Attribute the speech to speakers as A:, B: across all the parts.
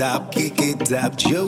A: up, kick it up, Joe.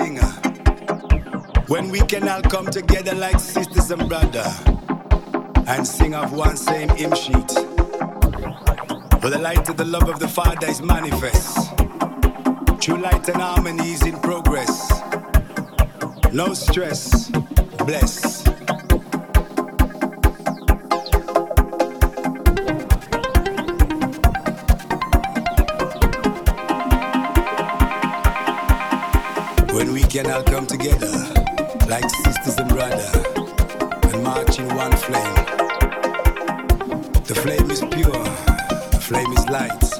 A: thing. When we can all come together like sisters and brother and sing of one same hymn sheet. For the light of the love of the Father is manifest. True light and harmony is in progress. No stress, bless. can all come together like sisters and brother and march in one flame. The flame is pure, the flame is light.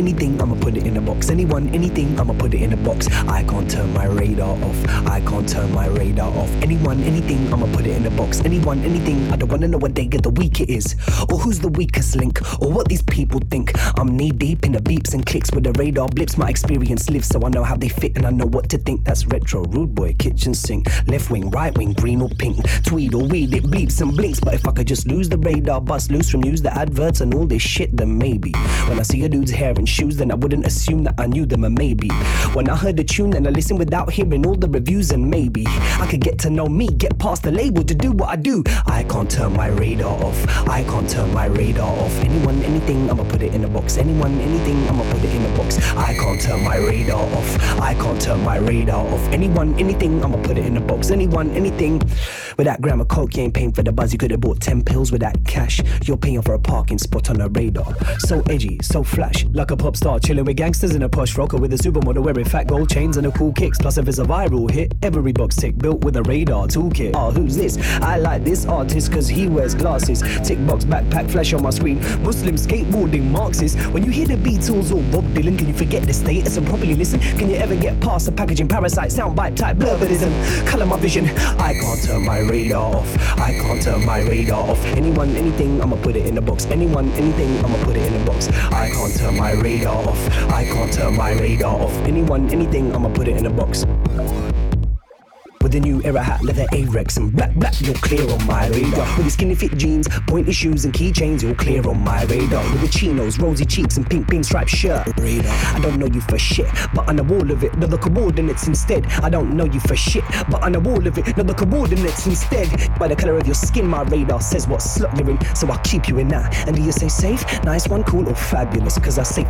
B: anything, I'ma put it in a box. Anyone, anything, I'ma put it in a box. I can't turn my radar off. I can't turn my radar off. Anyone, anything, I'ma put it in a box. Anyone, anything, I don't wanna know what day of the week it is. Or who's the weakest link. Or what these people think. Knee deep in the beeps and clicks with the radar blips. My experience lives so I know how they fit and I know what to think. That's retro, rude boy, kitchen sink. Left wing, right wing, green or pink. Tweed or weed, it bleeps and blinks. But if I could just lose the radar, bust loose from news, the adverts and all this shit, then maybe. When I see a dude's hair and shoes, then I wouldn't assume that I knew them, and maybe. When I heard the tune, then I listened without hearing all the reviews, and maybe I could get to know me, get past the label to do what I do. I can't turn my radar off. I can't turn my radar off. Anyone, anything, I'ma put it in a box. Anyone, anything, in a I can't turn my radar off. I can't turn my radar off. Anyone, anything, I'ma put it in a box. Anyone, anything. With that gram of coke, you ain't paying for the buzz. You could have bought 10 pills with that cash. You're paying for a parking spot on a radar. So edgy, so flash. Like a pop star, chilling with gangsters in a posh rocker with a supermodel wearing fat gold chains and a cool kicks. Plus, if it's a viral hit, every box tick built with a radar toolkit. Oh, who's this? I like this artist cause he wears glasses. Tick box backpack flash on my screen. Muslim skateboarding Marxist. When you hear the Beatles or Bob Dylan, can you forget the status and properly listen? Can you ever get past the packaging parasite soundbite type blurberism? Color my vision. I can't turn my radar off. I can't turn my radar off. Anyone, anything, I'ma put it in a box. Anyone, anything, I'ma put it in a box. I can't turn my radar off. I can't turn my radar off. Anyone, anything, I'ma put it in a box. With the new era hat, leather A-Rex and black, black, you're clear on my radar. With the skinny fit jeans, pointy shoes and keychains, you're clear on my radar. With the chinos, rosy cheeks and pink pink striped shirt, radar. I don't know you for shit, but on the wall of it, know the coordinates instead. I don't know you for shit, but on the wall of it, know the coordinates instead. By the color of your skin, my radar says what slot you're in, so I'll keep you in that. And do you say safe, nice one, cool or fabulous? Cause I say,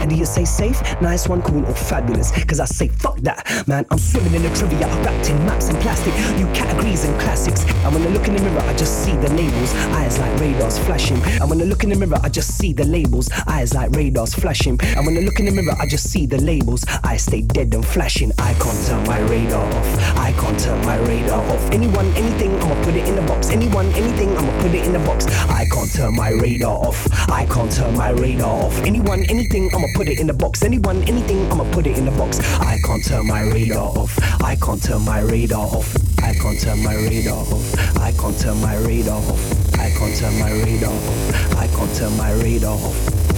B: and do you say safe, nice one, cool or fabulous? Cause I say fuck that, man. I'm swimming in the trivia, wrapped in maps and plastic, new categories and classics. And when I look in the mirror, I just see the labels, eyes like radars flashing. And when I look in the mirror, I just see the labels, eyes like radars flashing. And when I look in the mirror, I just see the labels, eyes stay dead and flashing. I can't turn my radar off. I can't turn my radar off. Anyone, anything, I'ma put it in a box. Anyone, anything, I'ma put it in a box. I can't turn my radar off. I can't turn my radar off. Anyone, anything, I'ma put it in a box. Anyone, anything, I'ma put it in a box. I can't turn my radar off. I can't turn my radar off. I can't turn my radar off. I can't turn my radar off. I can't turn my radar off. I can't turn my radar off.